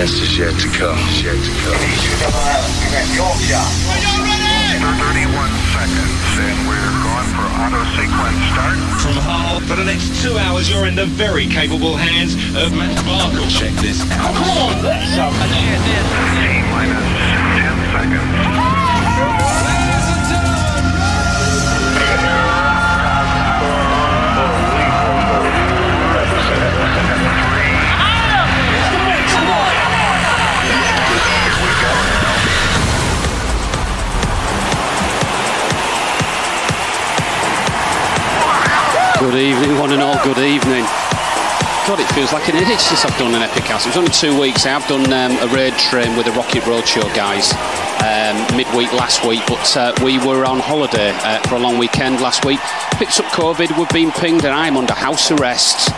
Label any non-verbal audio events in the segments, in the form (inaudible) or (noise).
best is yet to come. Yet to come. 31 seconds, and we're going for auto sequence start. From Hull, for the next two hours, you're in the very capable hands of Matt Barkle. Check this out. Come on, let's T minus 10 seconds. Good evening, one and all. Good evening. God, it feels like an age since I've done an Epicast. It was only two weeks. I've done um, a raid train with the Rocket Roadshow guys um, midweek last week, but uh, we were on holiday uh, for a long weekend last week. Picked up COVID, we've been pinged, and I'm under house arrest.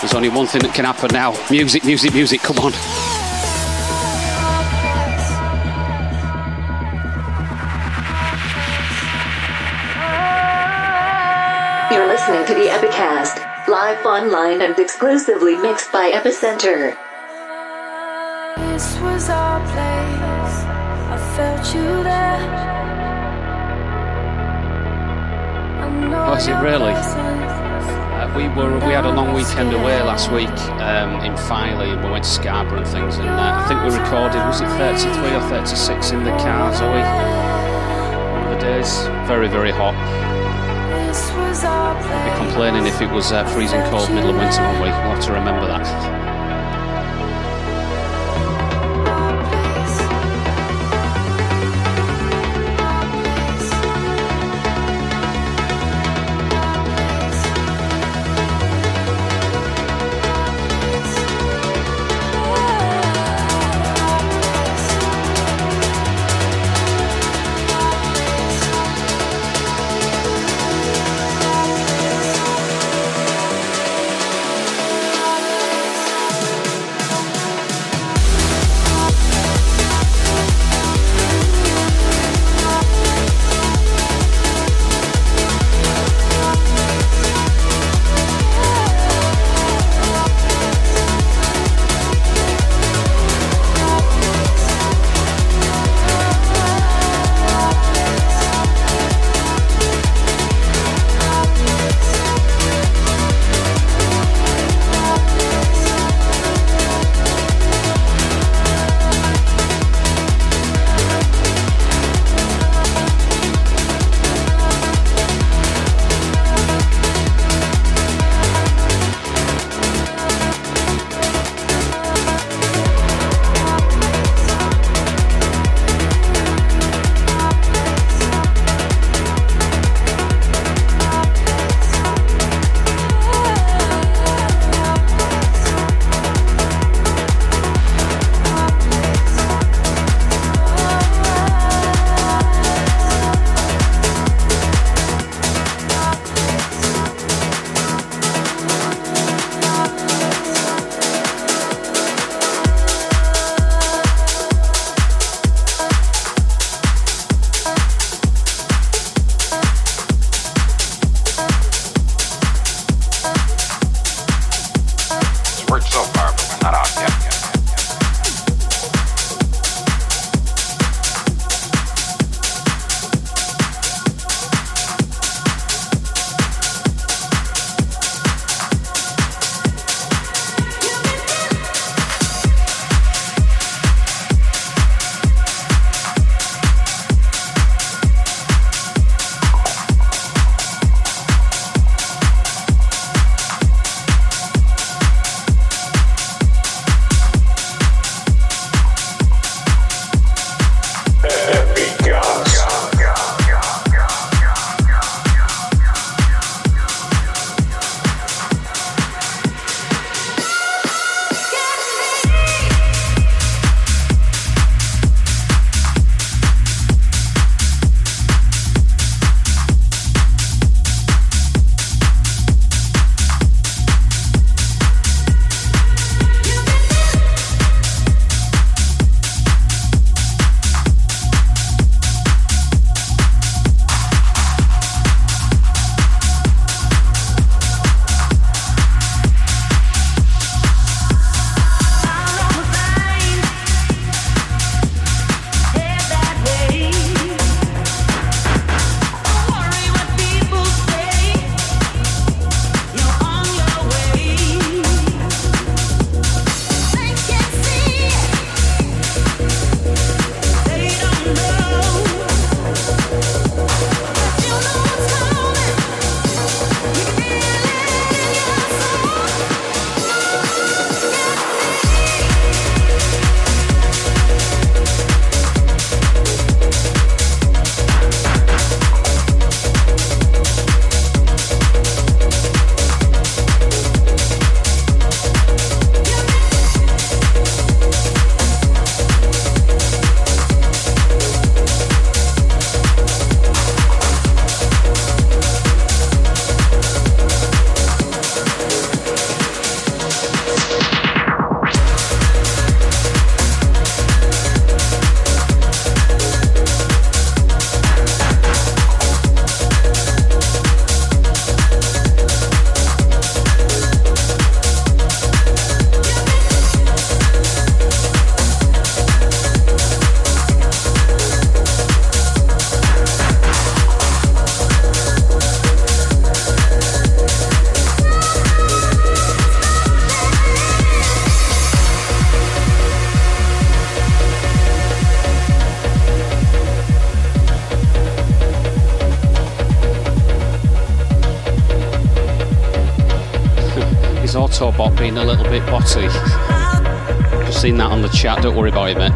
There's only one thing that can happen now music, music, music. Come on. Live online and exclusively mixed by Epicentre. This was our place. I felt you there. Was it really? Uh, we were we had a long weekend away last week um, in Filey and we went to Scarborough and things and uh, I think we recorded was it 33 or 36 in the car Zoe one of the days very very hot Was be complaining if it was uh, freezing cold middle of winter one week we'll have to remember that little bit botty. Just seen that on the chat, don't worry about it, mate.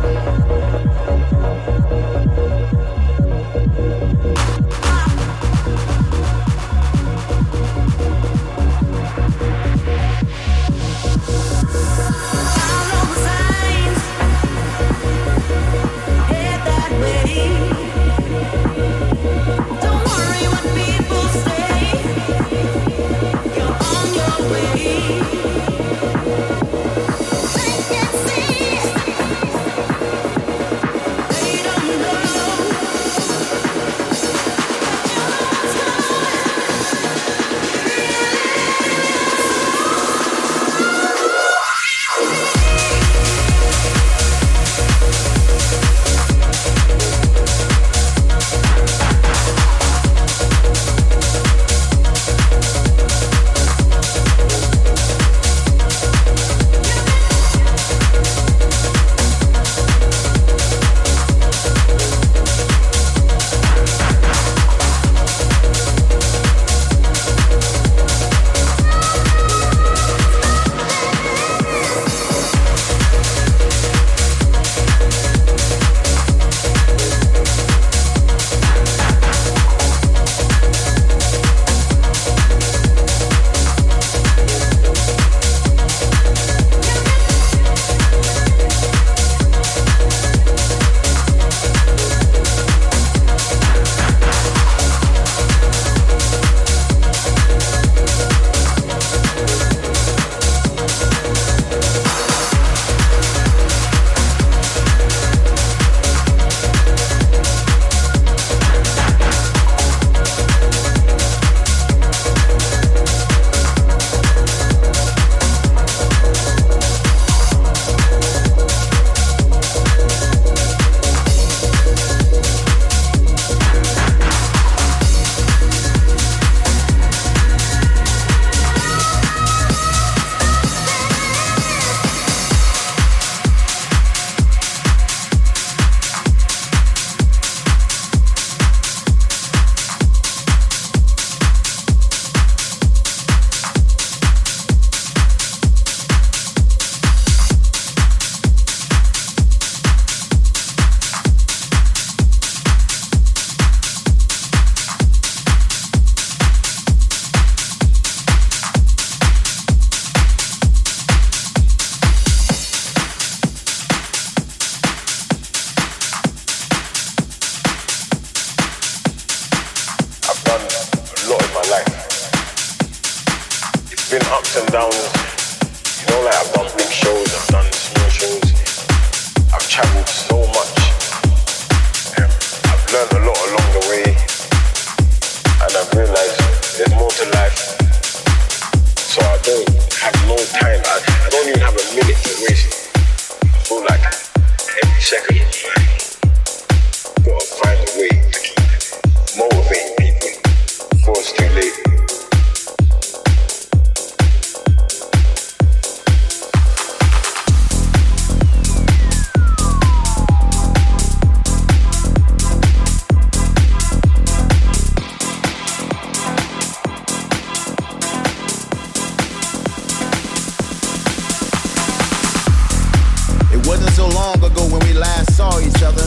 Long ago when we last saw each other,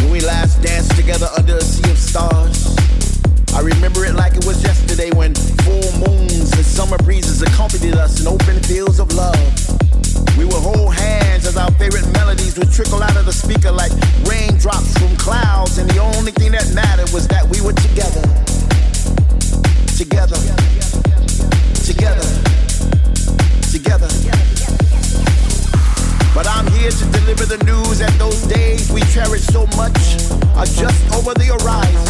when we last danced together under a sea of stars. I remember it like it was yesterday when full moons and summer breezes accompanied us in open fields of love. We would hold hands as our favorite melodies would trickle out of the speaker like raindrops from clouds, and the only thing that mattered was that we were together. Together. Together. Together. But I'm here to deliver the news that those days we cherish so much are just over the horizon.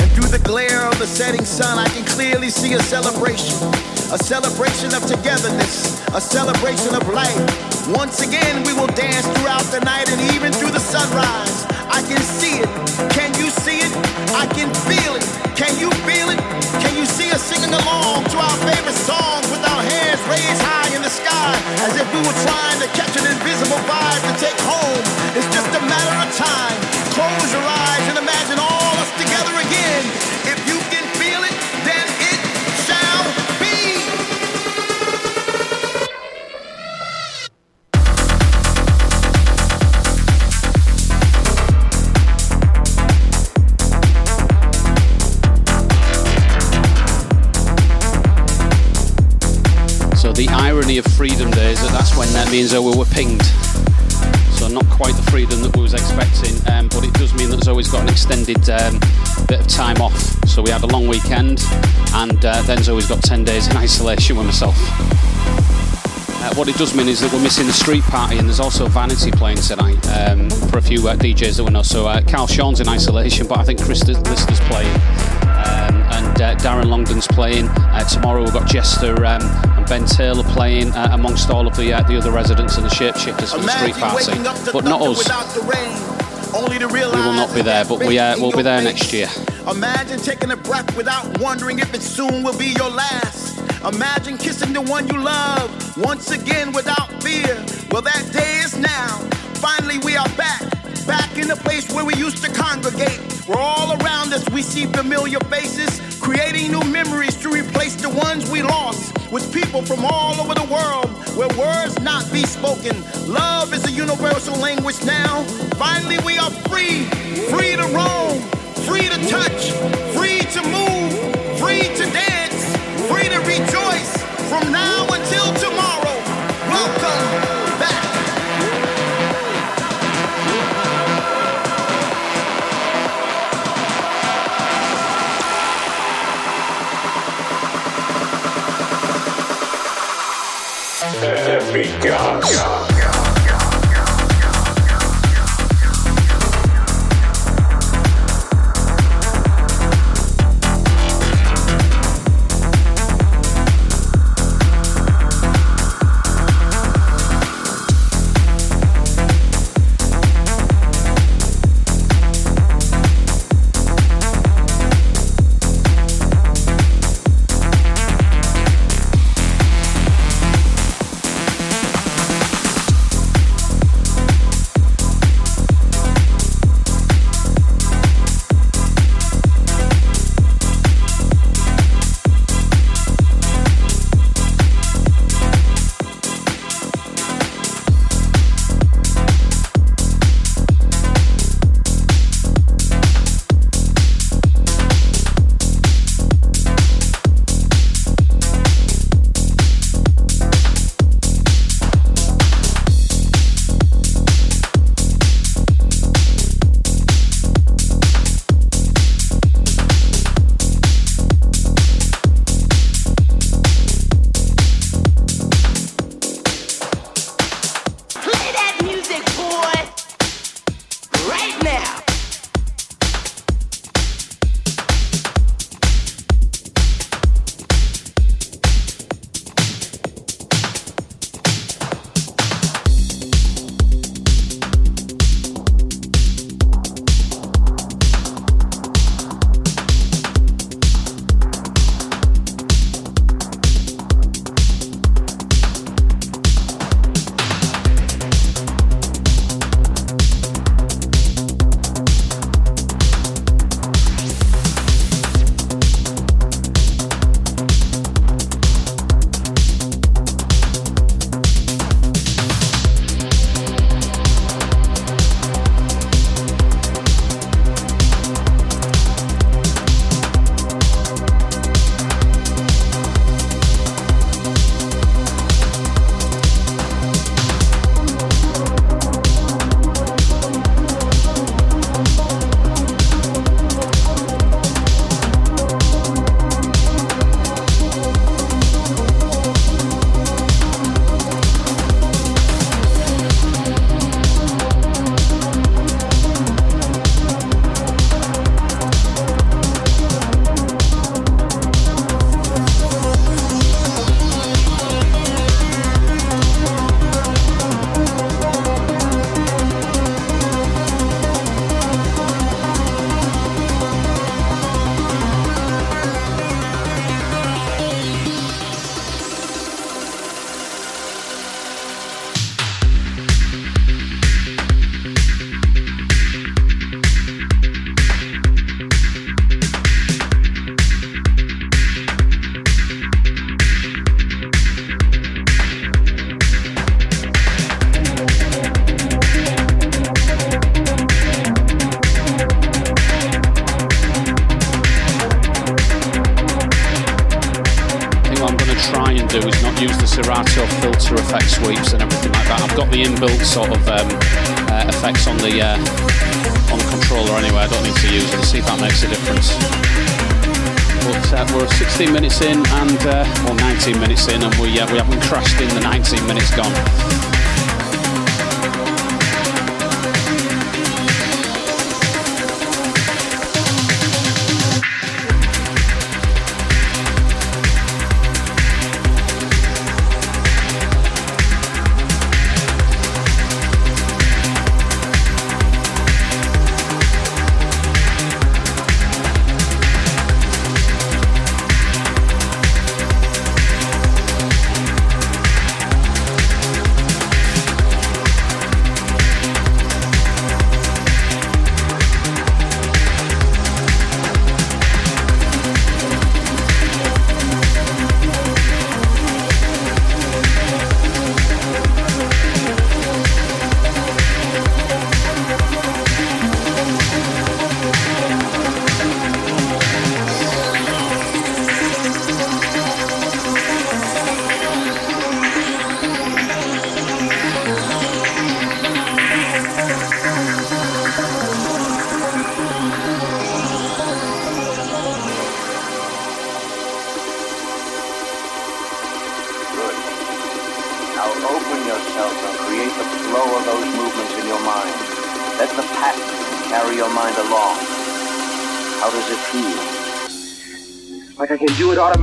And through the glare of the setting sun, I can clearly see a celebration. A celebration of togetherness, a celebration of life. Once again, we will dance throughout the night and even through the sunrise. I can see it. Can you see it? I can feel it. Can you feel it? Can you see us singing along to our favorite songs with our hands raised high in the sky as if we were trying to catch an invisible vibe to take home? It's just a matter of time. Close your eyes and imagine all of us together again. Me and Zoe were pinged. So not quite the freedom that we was expecting, um, but it does mean that Zoe's got an extended um, bit of time off. So we had a long weekend, and uh, then Zoe's got 10 days in isolation with myself. Uh, what it does mean is that we're missing the street party, and there's also Vanity playing tonight um, for a few uh, DJs that we know. So uh, Carl Sean's in isolation, but I think Chris Lister's playing, um, and uh, Darren Longdon's playing. Uh, tomorrow we've got Jester um, Ben Taylor playing uh, amongst all of the the other residents and the shapeshifters for the street party, but not us. Only to we will not be there, but we uh, will be there next year. Imagine taking a breath without wondering if it soon will be your last. Imagine kissing the one you love once again without fear. Well, that day is now. Finally, we are back. Back in the place where we used to congregate. We're all around us, we see familiar faces, creating new memories to replace the ones we lost. With people from all over the world, where words not be spoken. Love is a universal language now. Finally, we are free, free to roam, free to touch, free to move, free to dance, free to rejoice. From now Epicast. Like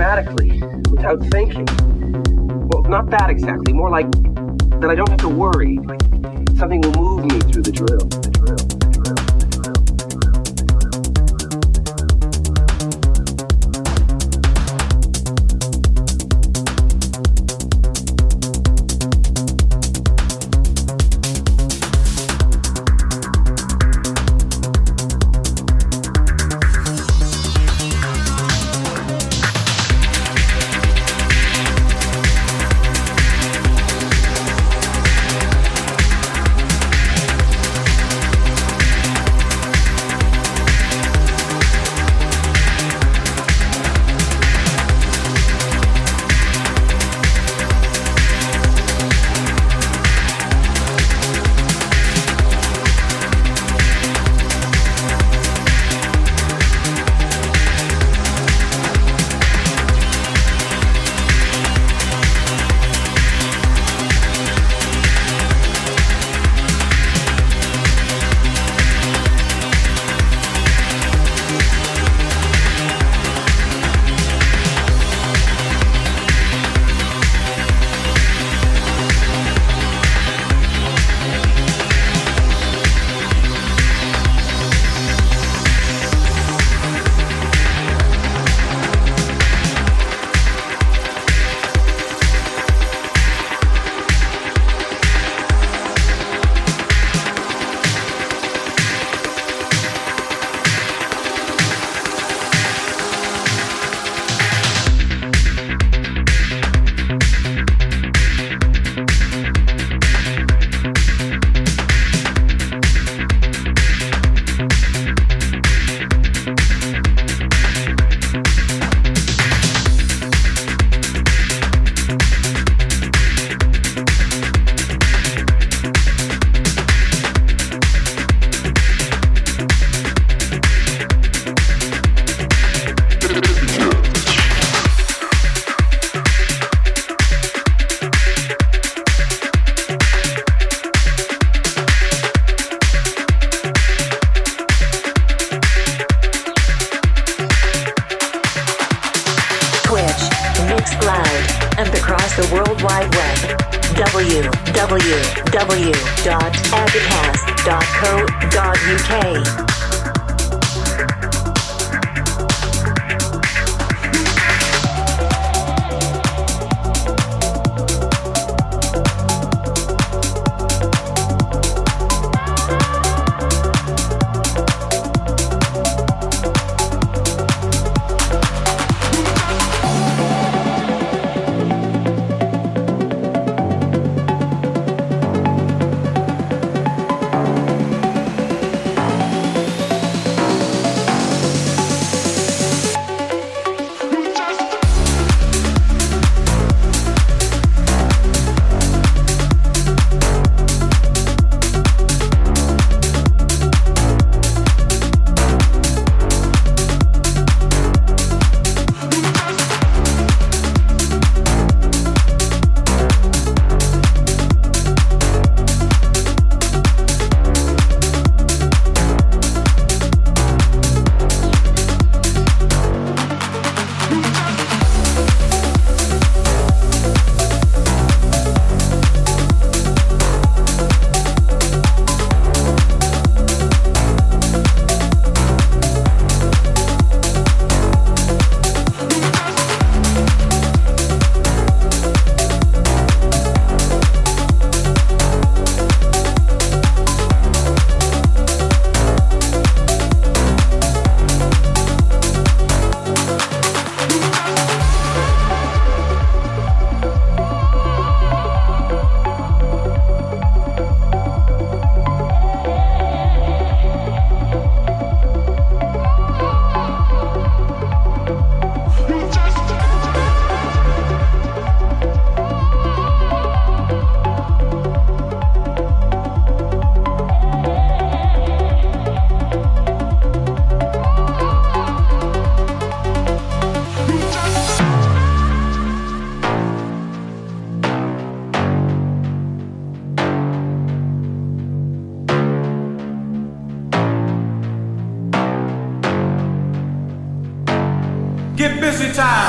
www.abacast.co.uk. time.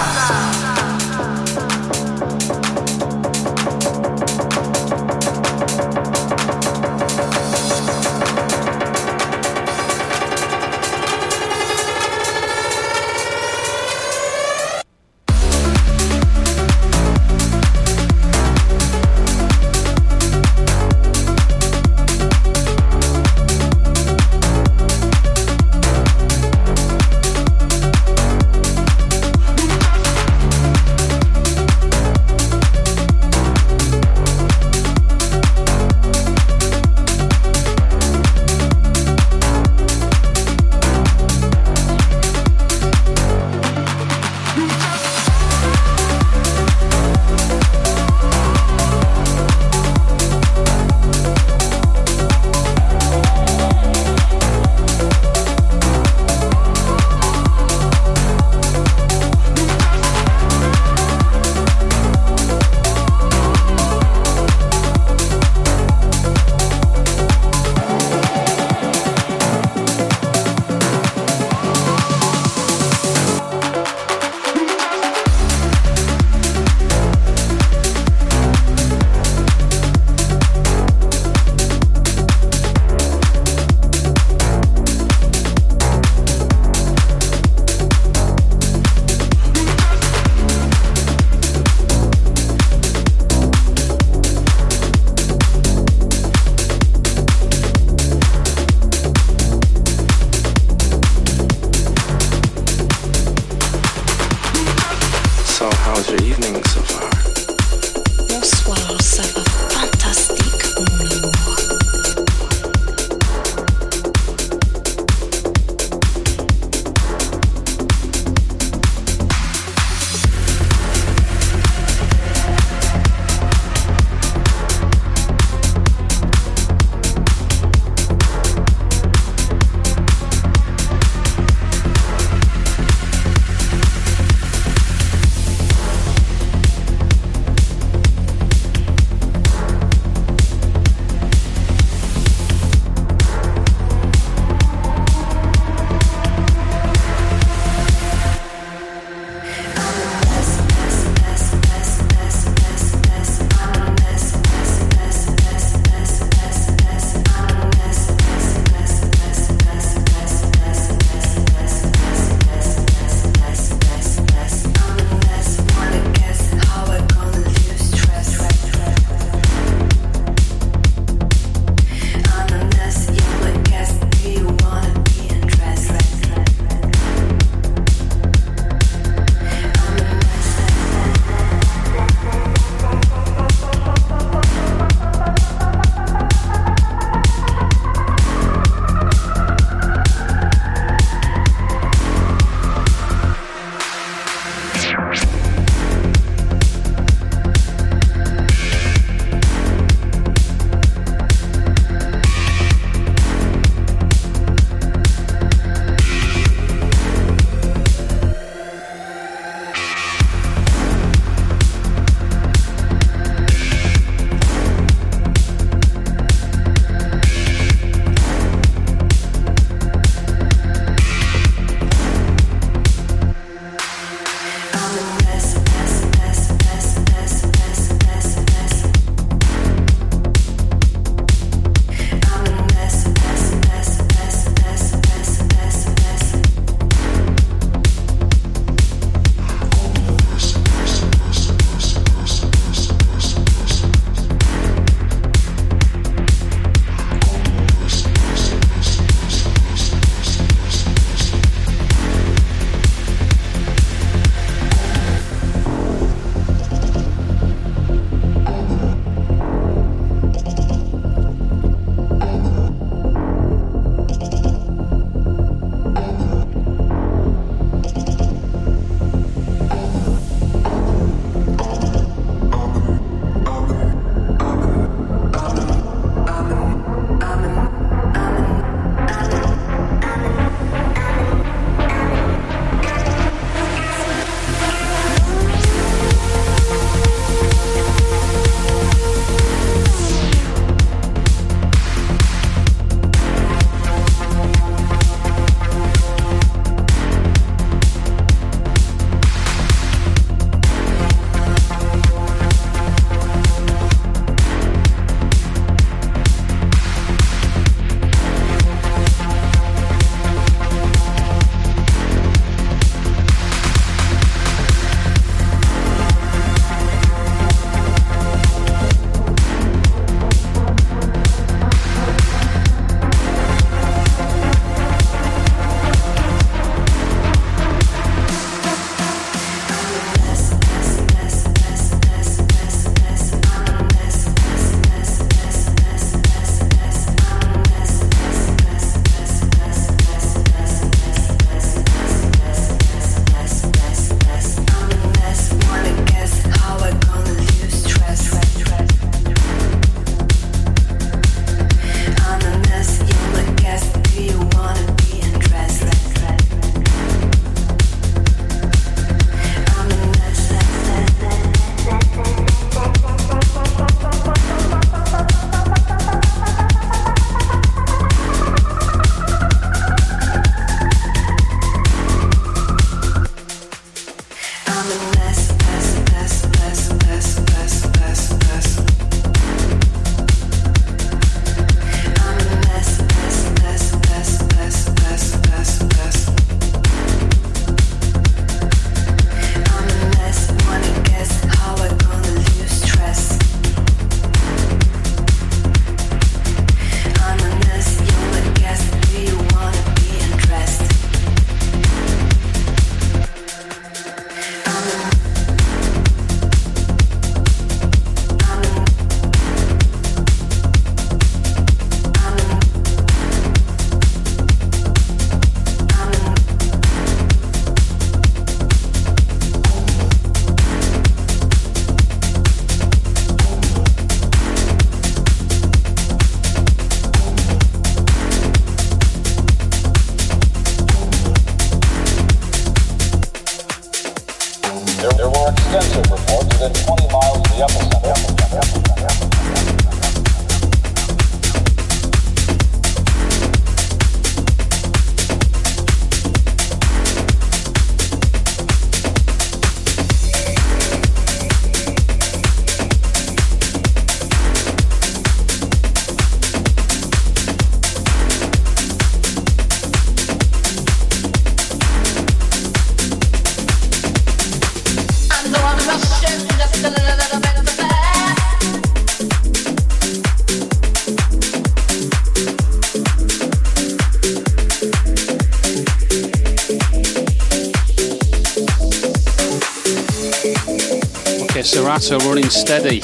Serato running steady.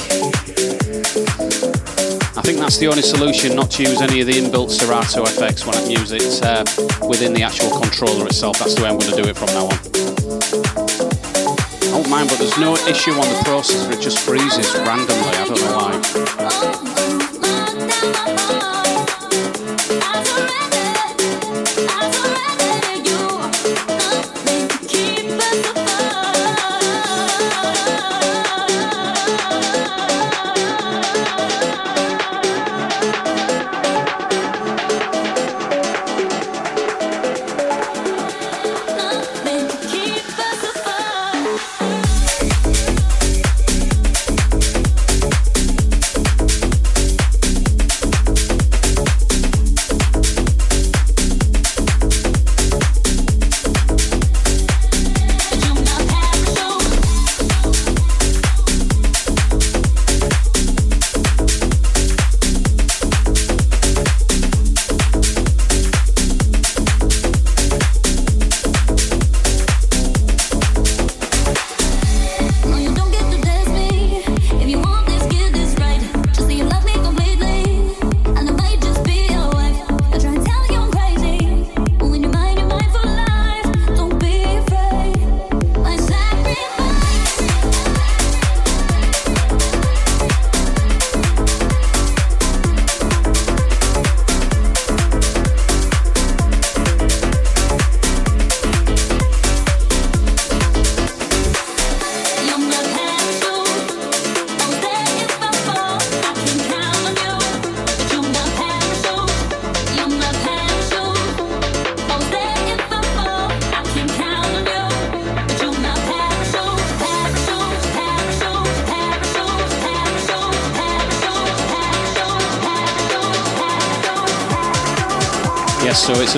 I think that's the only solution not to use any of the inbuilt Serato effects when I use it uh, within the actual controller itself. That's the way I'm going to do it from now on. I don't mind, but there's no issue on the processor, it just freezes randomly. I don't know why.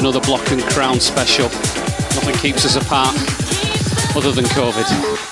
Another Block and Crown special. Nothing keeps us apart other than COVID.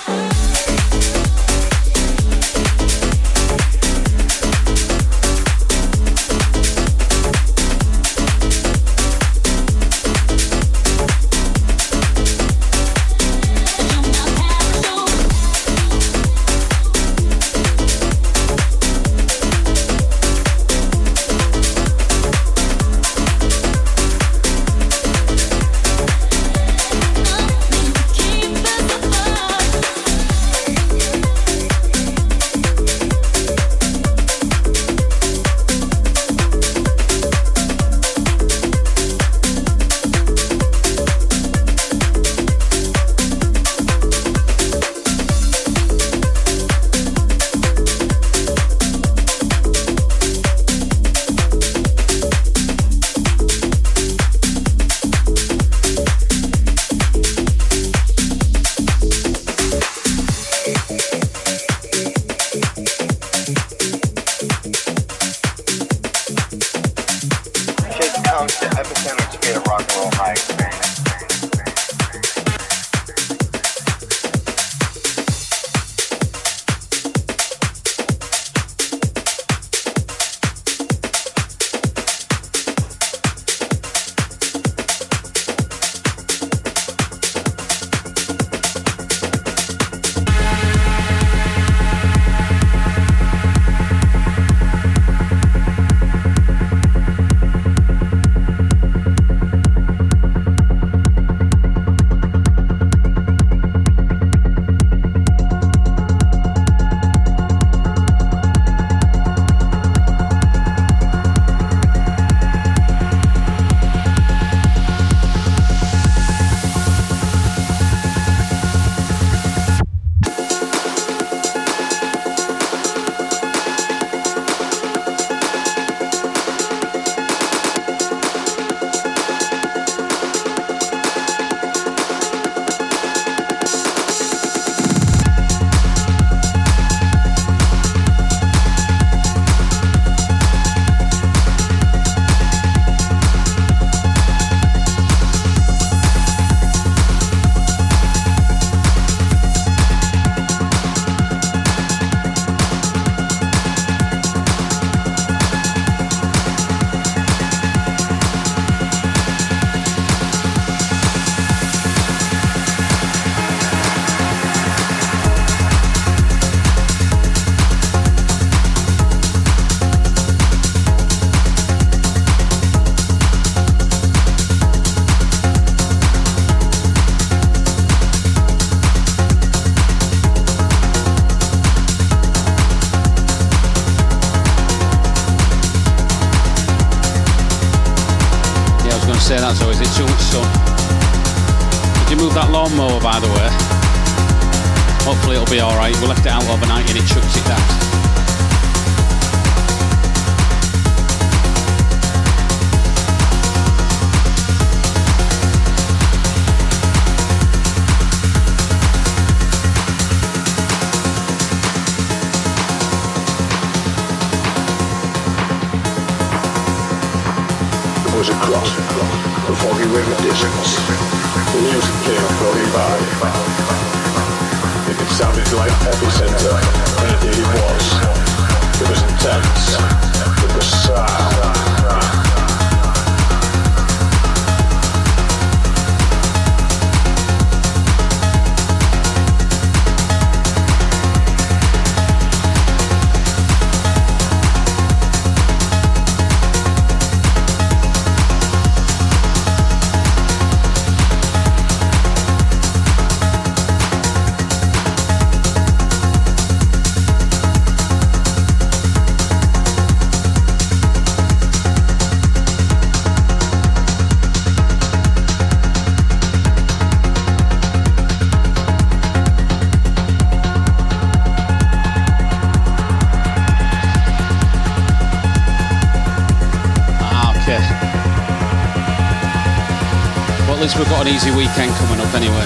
Least we've got an easy weekend coming up anyway.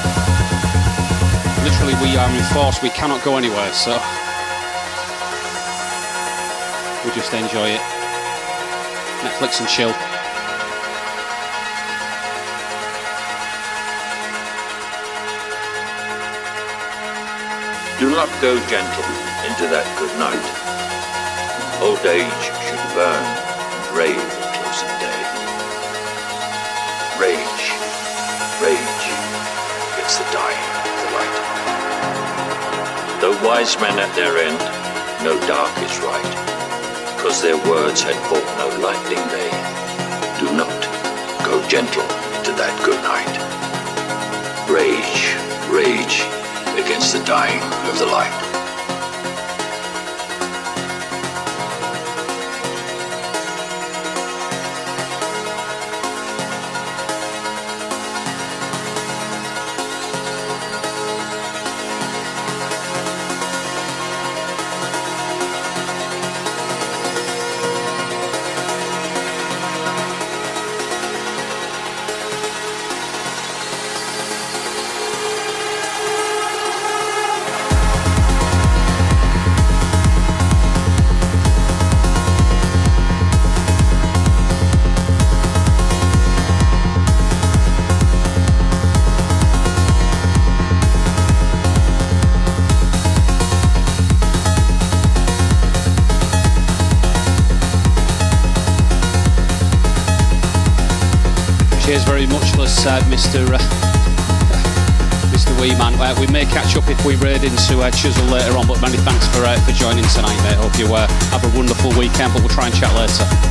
Literally, we um, are enforced. We cannot go anywhere, so we'll just enjoy it. Netflix and chill. Do not go gentle into that good night. Old age should burn and rave Though wise men at their end, know dark is right, because their words had brought no lightning day. Do not go gentle into that good night. Rage, rage against the dying of the light. Mr. Uh, Mr. Weeman. Uh, we may catch up if we raid into uh, Chisel later on, but many thanks for uh, for joining tonight, mate. Hope you uh, have a wonderful weekend, but we'll try and chat later.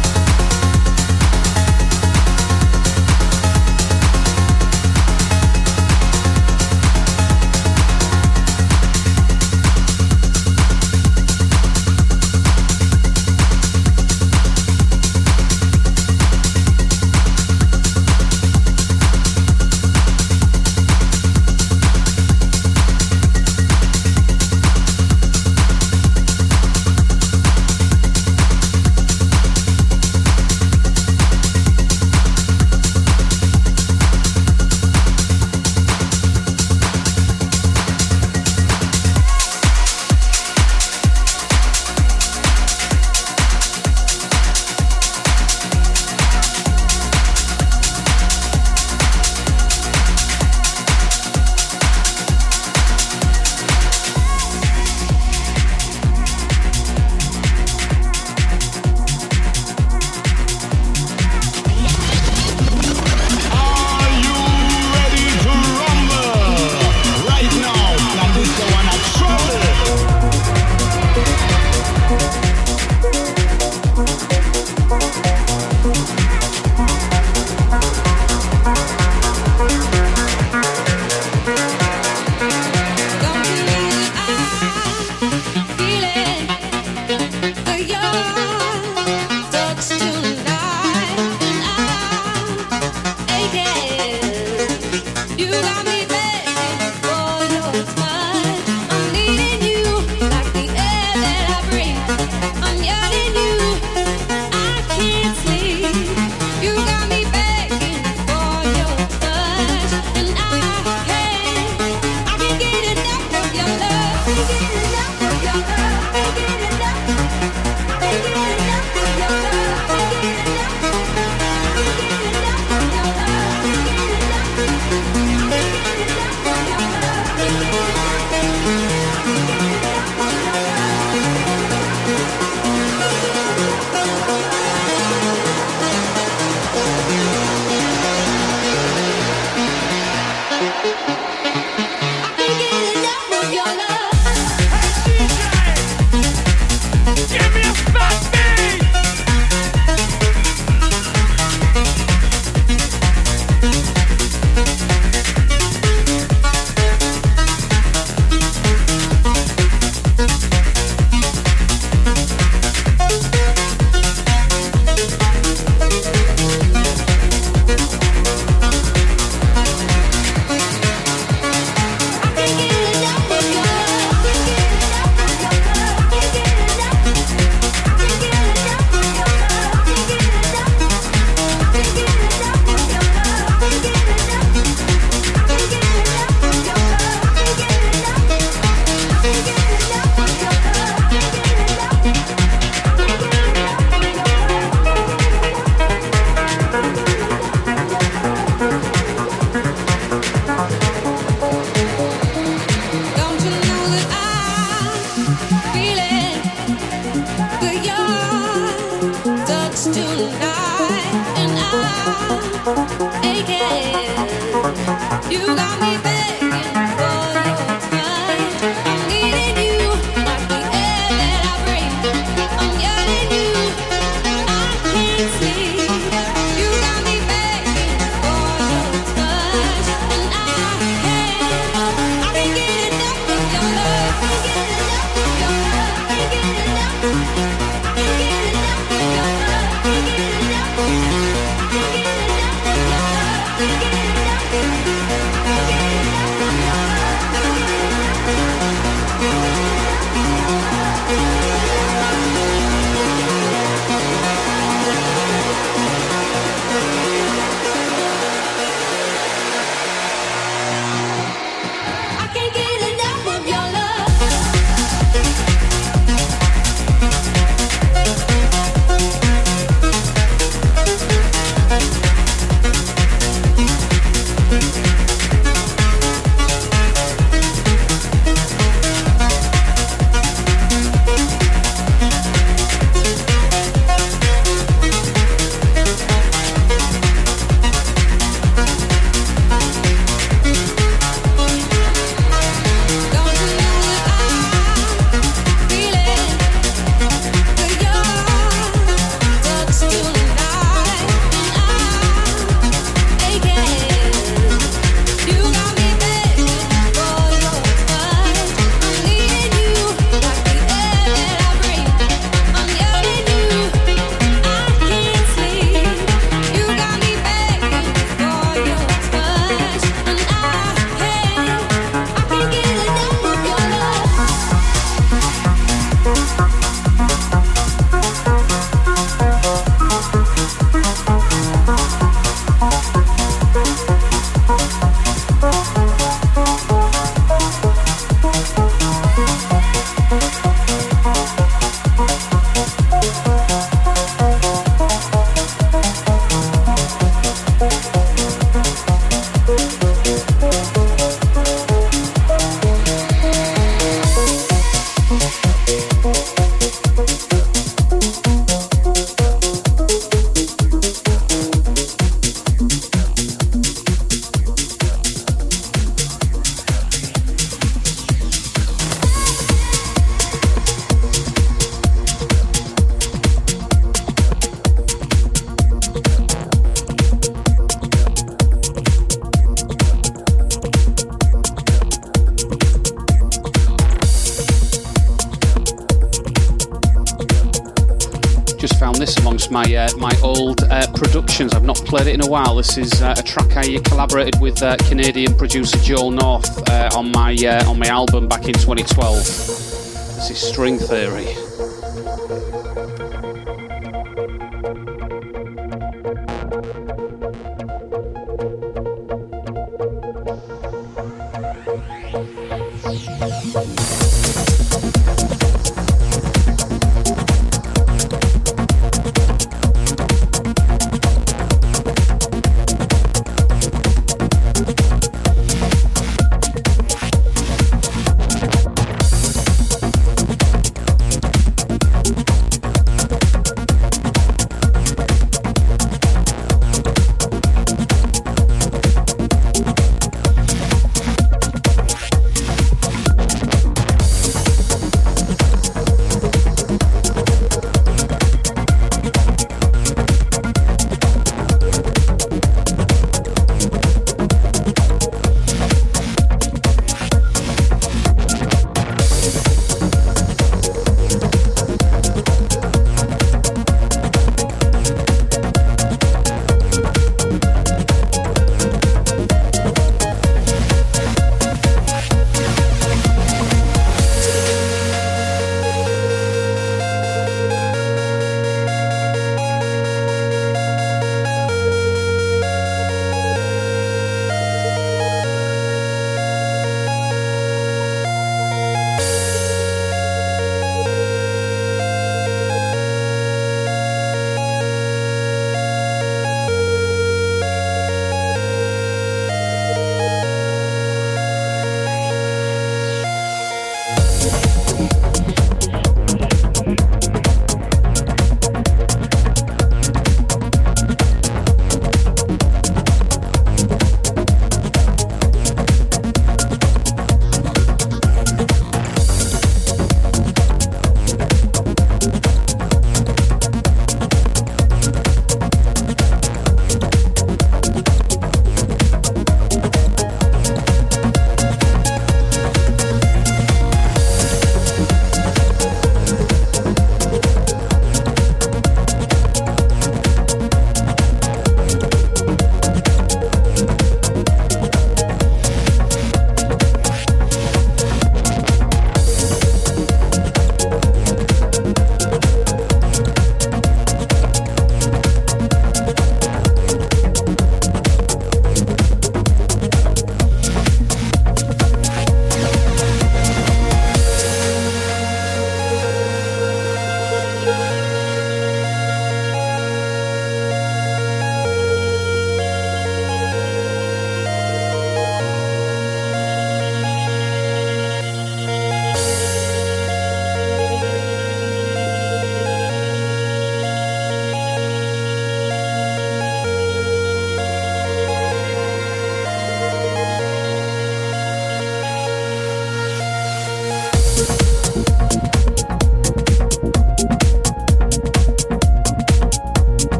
This is uh, a track I collaborated with uh, Canadian producer Joel North uh, on my uh, on my album back in 2012. This is String Theory.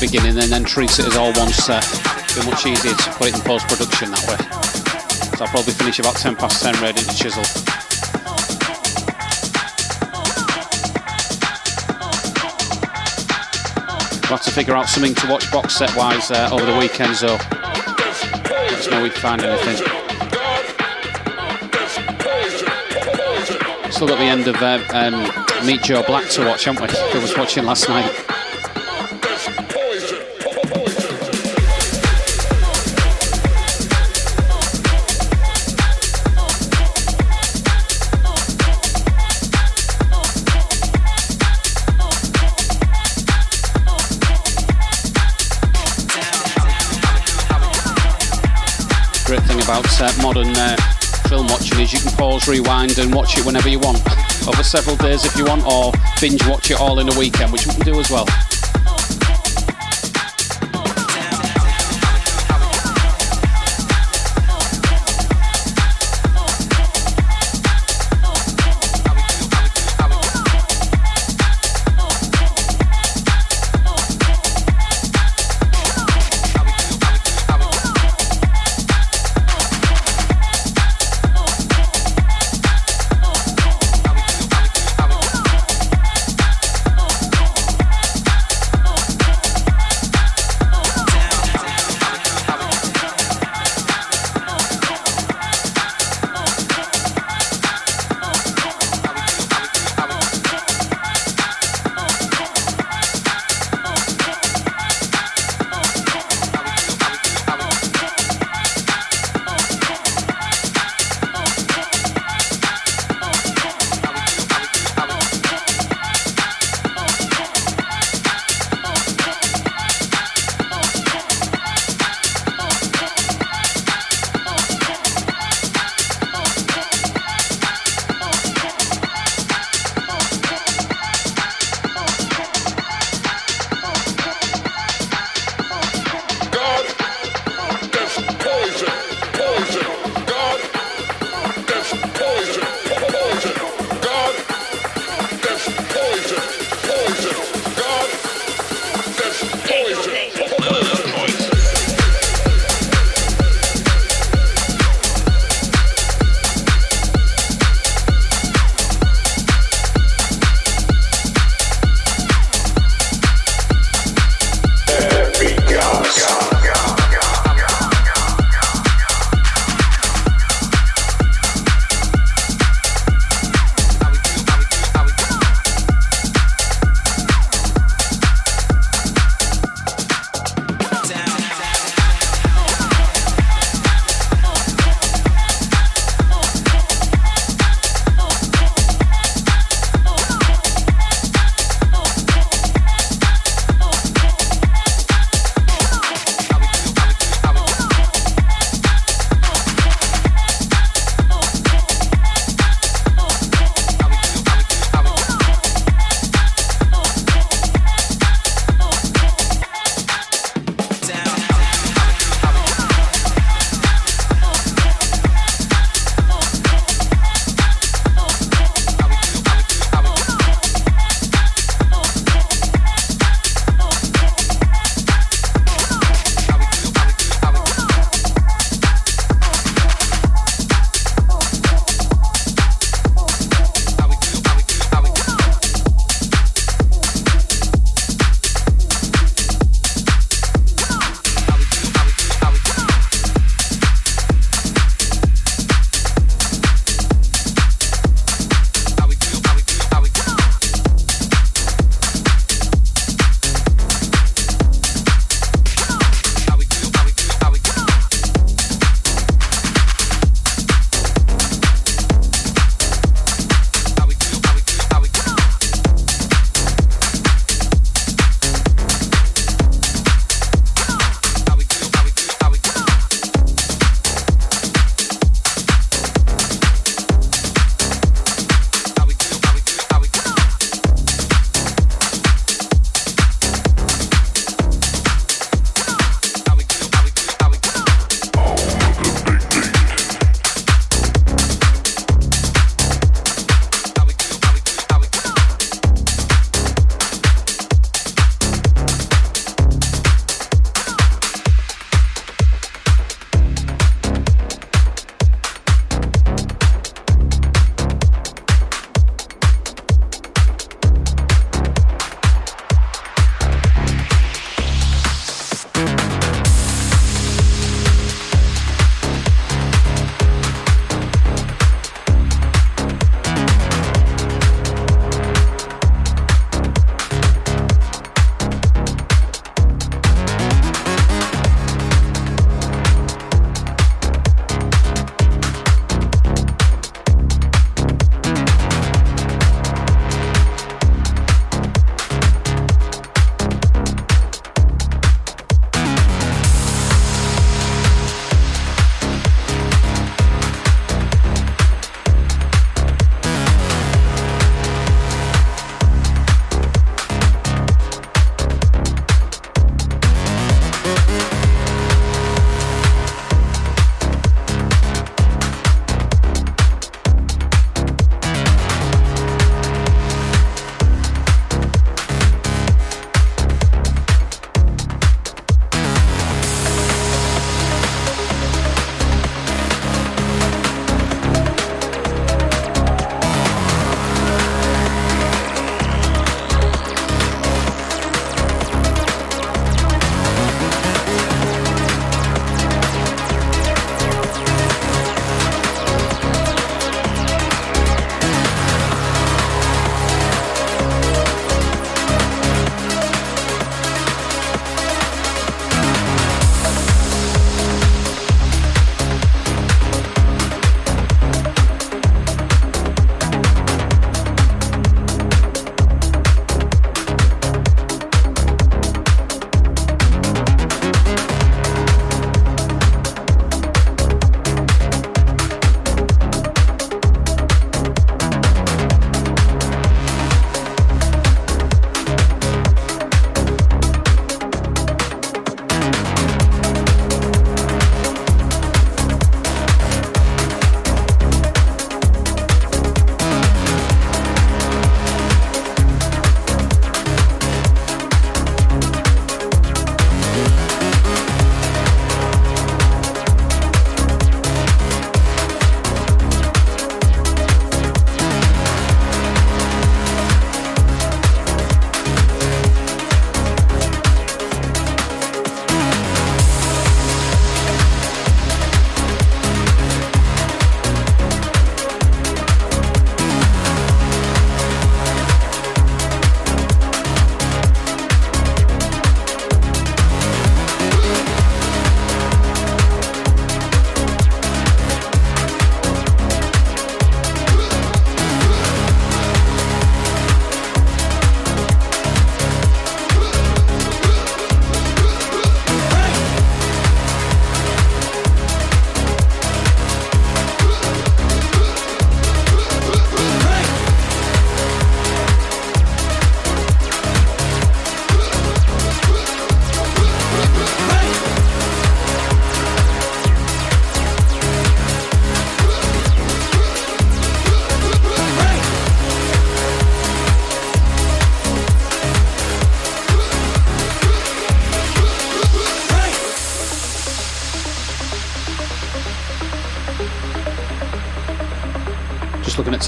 Beginning and then treat it as all one set. Be much easier to put it in post production that way. So I'll probably finish about 10 past 10 ready to chisel. We'll have to figure out something to watch box set wise uh, over the weekend, so know if we find anything. Still got the end of uh, um, Meet Joe Black to watch, haven't we? Who was watching last night. about uh, modern uh, film watching is you can pause, rewind, and watch it whenever you want over several days if you want, or binge watch it all in a weekend, which we can do as well.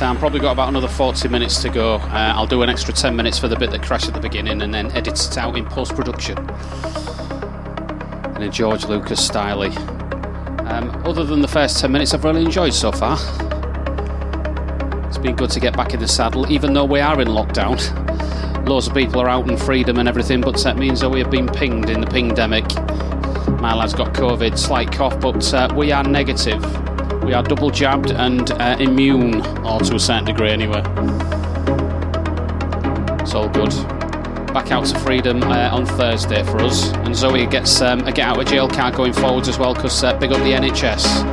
Time. Probably got about another 40 minutes to go. Uh, I'll do an extra 10 minutes for the bit that crashed at the beginning and then edit it out in post production in a George Lucas style. Um, other than the first 10 minutes, I've really enjoyed so far. It's been good to get back in the saddle, even though we are in lockdown. (laughs) Loads of people are out in freedom and everything, but that means that we have been pinged in the pingdemic. My lad's got COVID, slight cough, but uh, we are negative. We are double jabbed and uh, immune, or to a certain degree anyway. It's all good. Back out to freedom uh, on Thursday for us, and Zoe gets um, a get out of jail card going forwards as well, because uh, big up the NHS.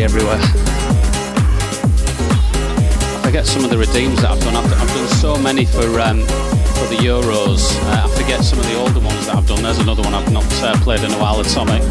Everywhere. I forget some of the redeems that I've done. I've, I've done so many for um, for the Euros. Uh, I forget some of the older ones that I've done. There's another one I've not uh, played in a while, Atomic.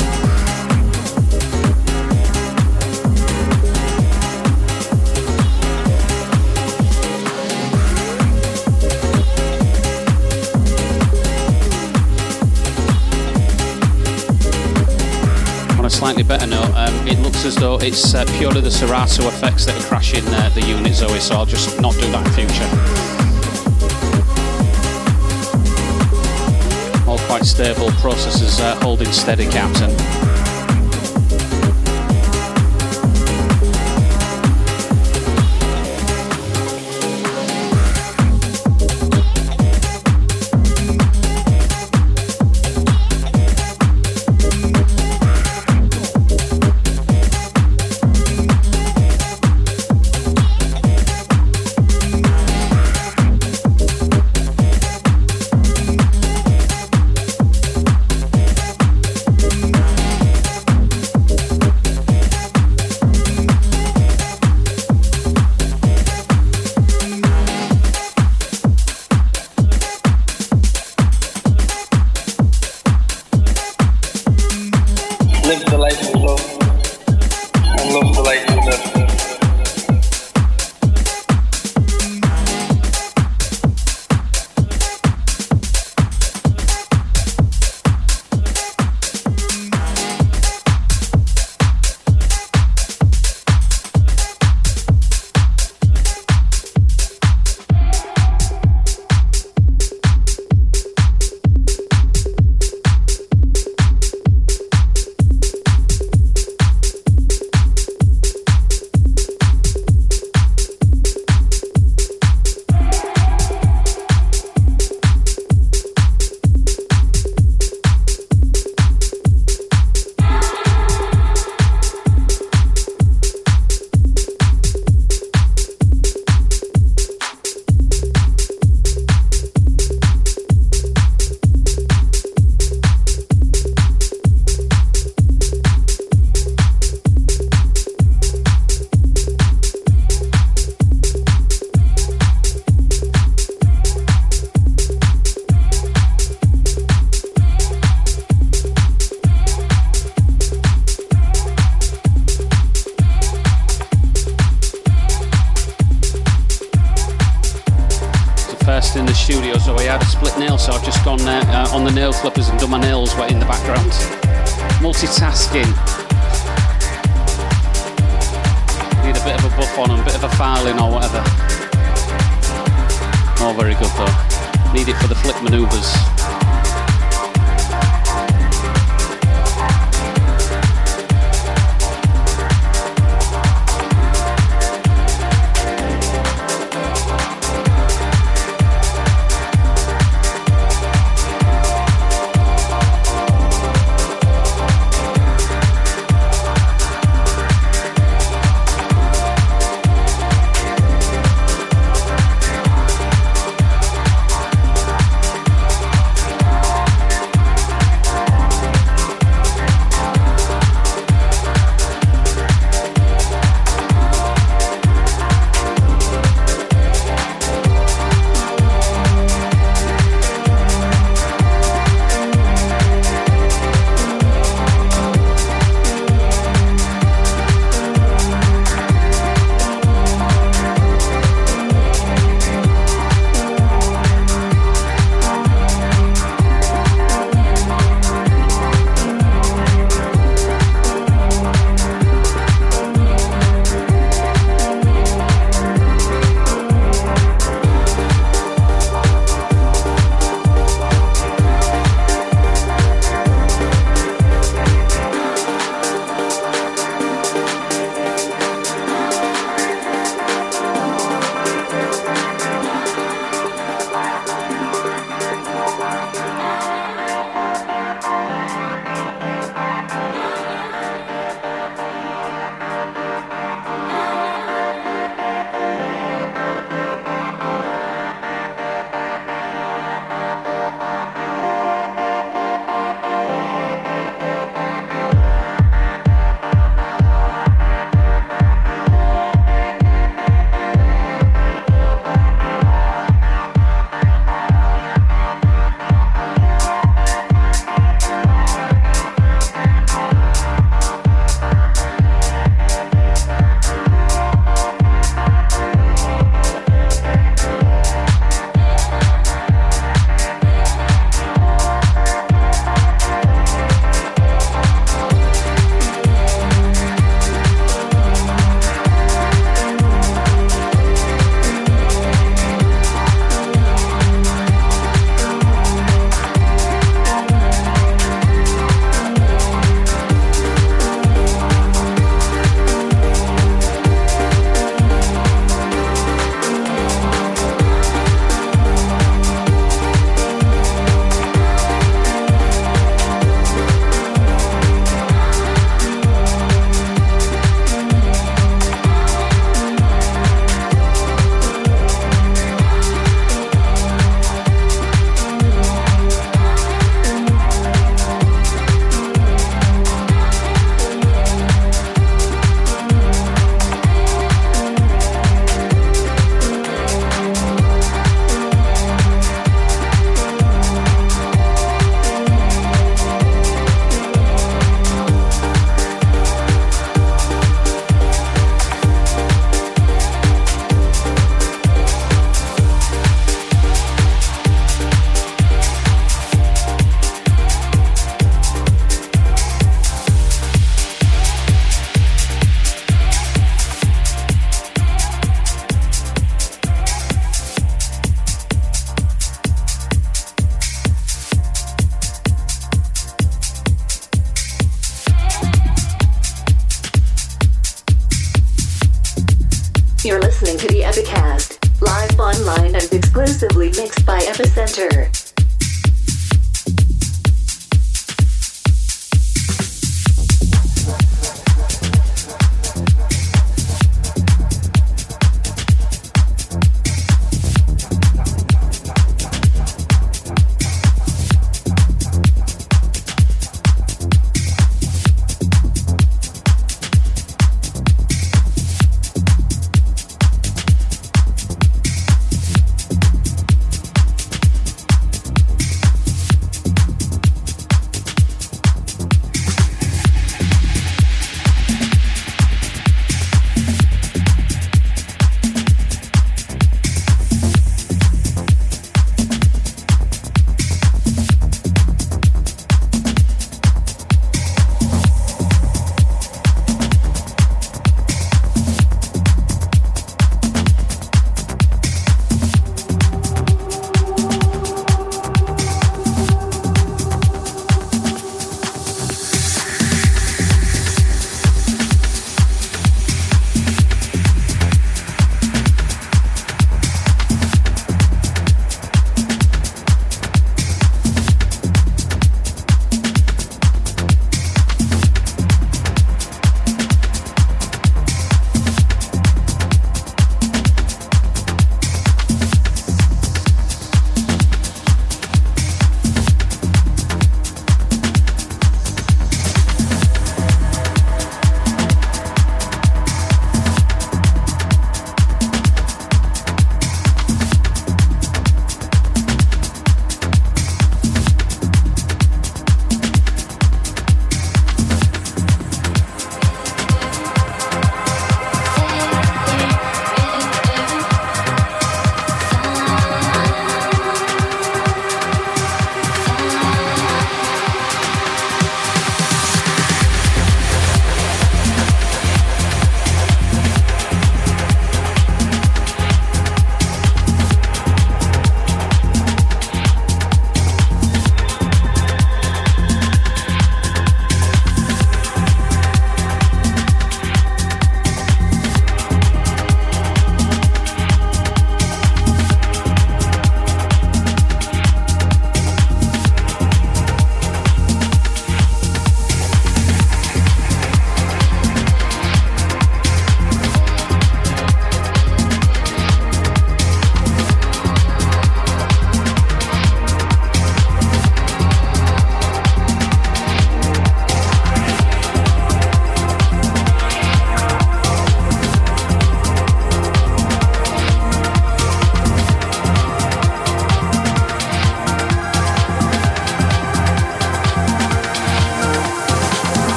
Slightly better note, um, it looks as though it's uh, purely the Serato effects that are crashing uh, the unit, Zoe, so I'll just not do that in future. All quite stable, processors uh, holding steady, Captain.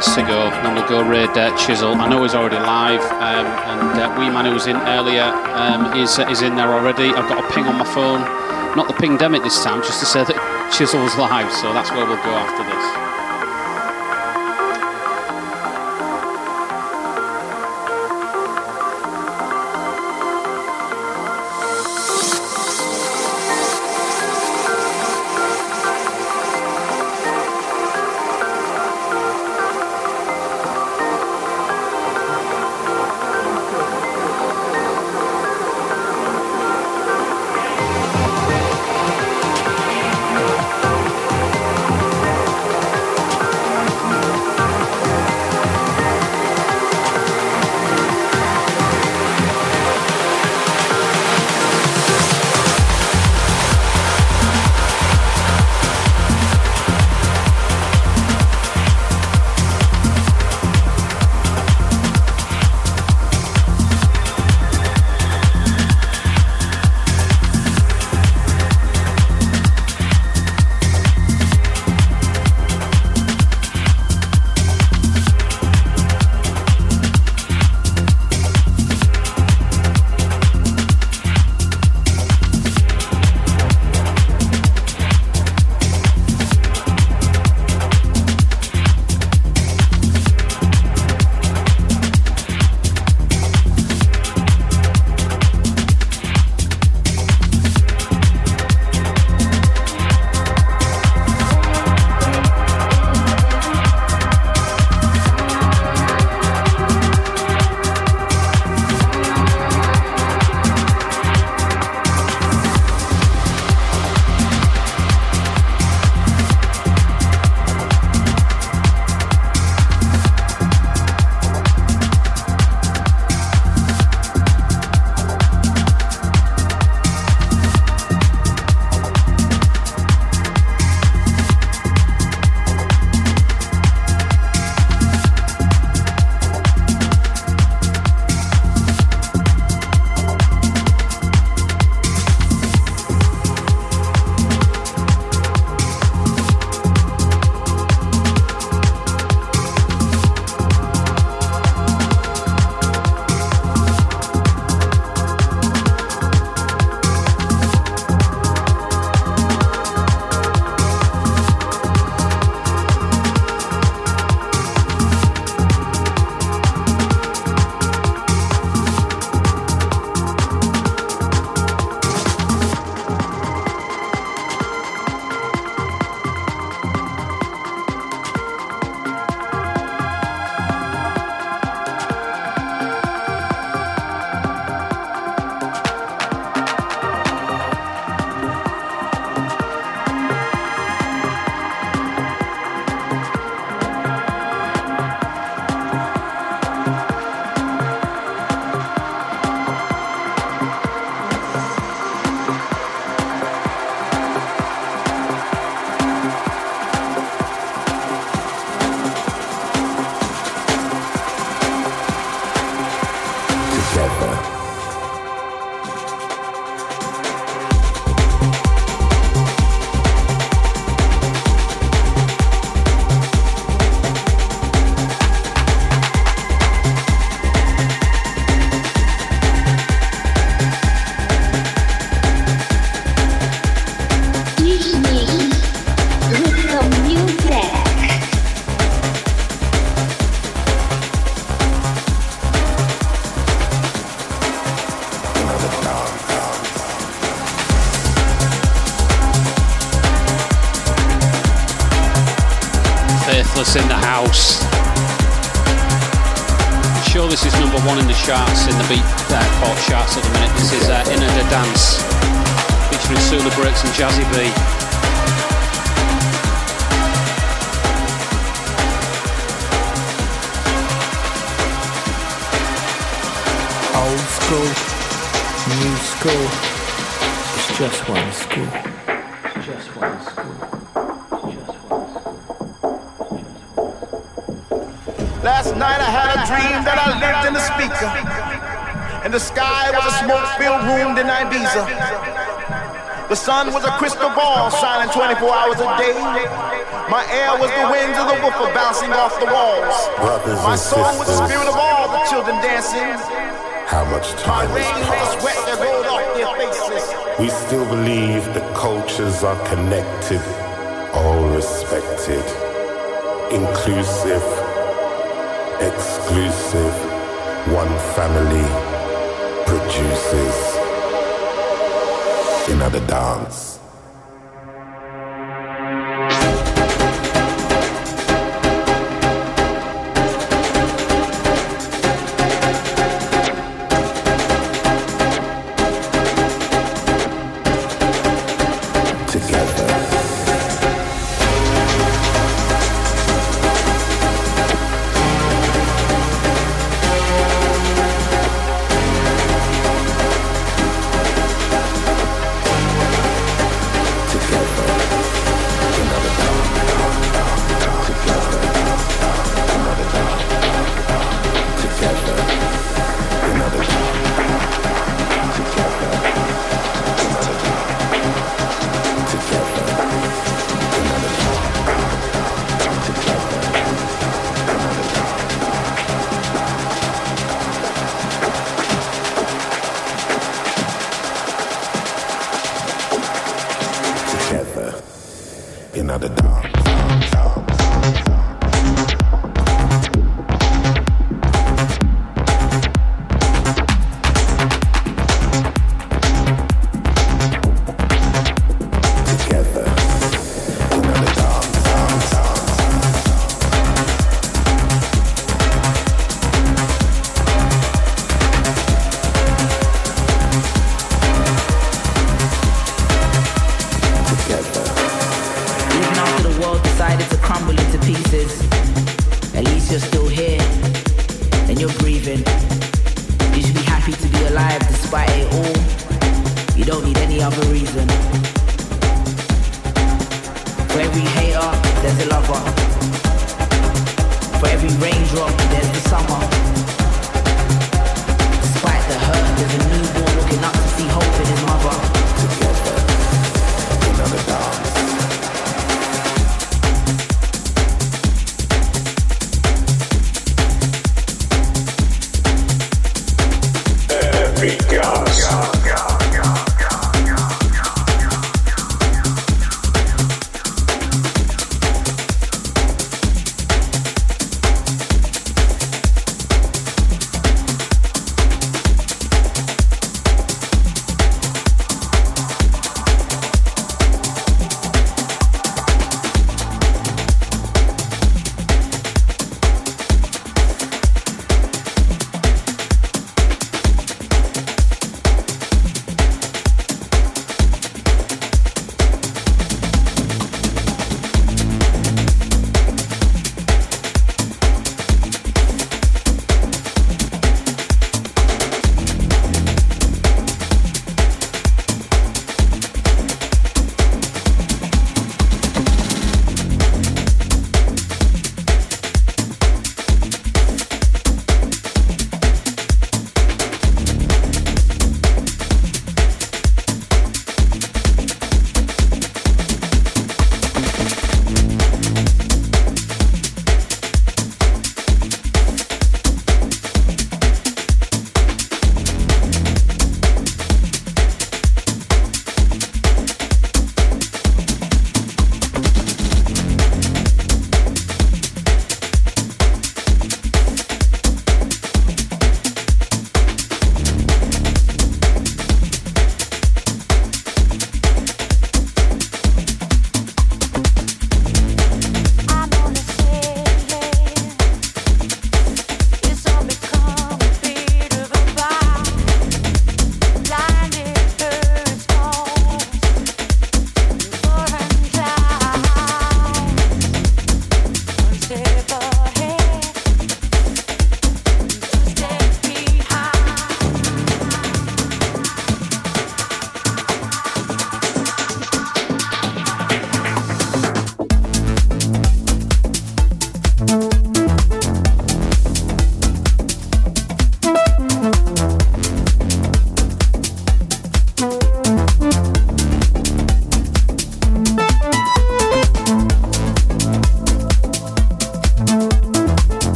Minutes to go, then we'll go raid uh, Chisel. I know he's already live, um, and uh, Wee Man who was in earlier um, is uh, is in there already. I've got a ping on my phone, not the ping demic this time, just to say that (laughs) Chisel's live. So that's where we'll go after this. In the house. I'm sure this is number one in the charts, in the beat uh, pop charts at the minute. This is uh, Innadadance, featuring Suli Breaks and Jazzie B. Old school, new school. It's just one school. Last night I had a dream that I lived in the speaker. And the sky was a smoke-filled room in Ibiza. The sun was a crystal ball shining 24 hours a day. My air was the winds of the woofer bouncing off the walls. Brothers My song was the spirit of all the children dancing. How much My time rain has passed? sweat that rolled off their faces. We still believe the cultures are connected, all respected, inclusive, exclusive. One family produces another dance.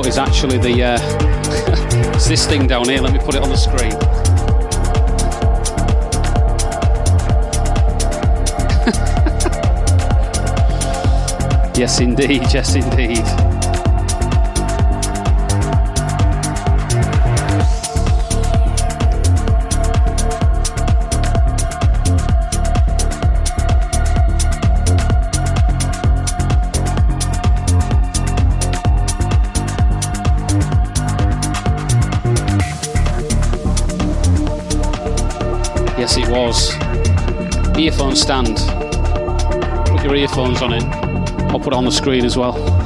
Emote is actually the. Uh, (laughs) it's this thing down here. Let me put it on the screen. (laughs) yes, indeed. Yes, indeed. Earphone stand. Put your earphones on it. I'll put it on the screen as well.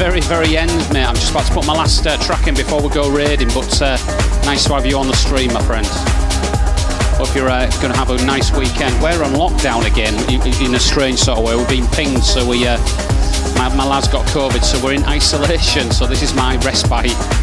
Very, very end, mate. I'm just about to put my last uh, track in before we go raiding, but uh, nice to have you on the stream, my friend. Hope you're uh, going to have a nice weekend. We're on lockdown again in a strange sort of way. We've been pinged, so we, uh, my, my lad's got COVID, so we're in isolation. So this is my respite.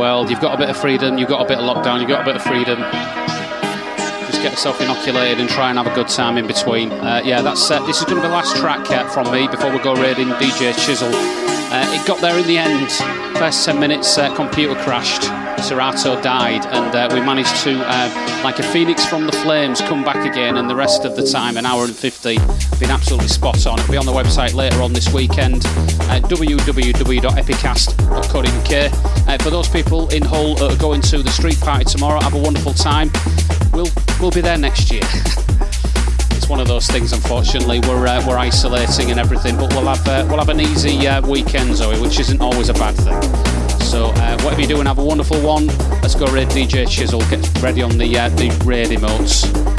World. You've got a bit of freedom, you've got a bit of lockdown, you've got a bit of freedom. Just get yourself inoculated and try and have a good time in between. Uh, yeah, that's uh, this is going to be the last track uh, from me before we go raiding DJ Chisel. Uh, it got there in the end. First 10 minutes, uh, computer crashed. Serato died, and uh, we managed to, like a phoenix from the flames, come back again. And the rest of the time, an hour and 50, been absolutely spot on. It'll be on the website later on this weekend at www.epicast.co.uk. Uh, for those people in Hull that are going to the street party tomorrow, have a wonderful time. We'll we'll be there next year. (laughs) it's one of those things. Unfortunately, we're uh, we're isolating and everything, but we'll have uh, we'll have an easy uh, weekend, Zoe, which isn't always a bad thing. So uh, whatever you're doing, have a wonderful one. Let's go raid DJ Chisel. Get ready on the uh, the raid emotes.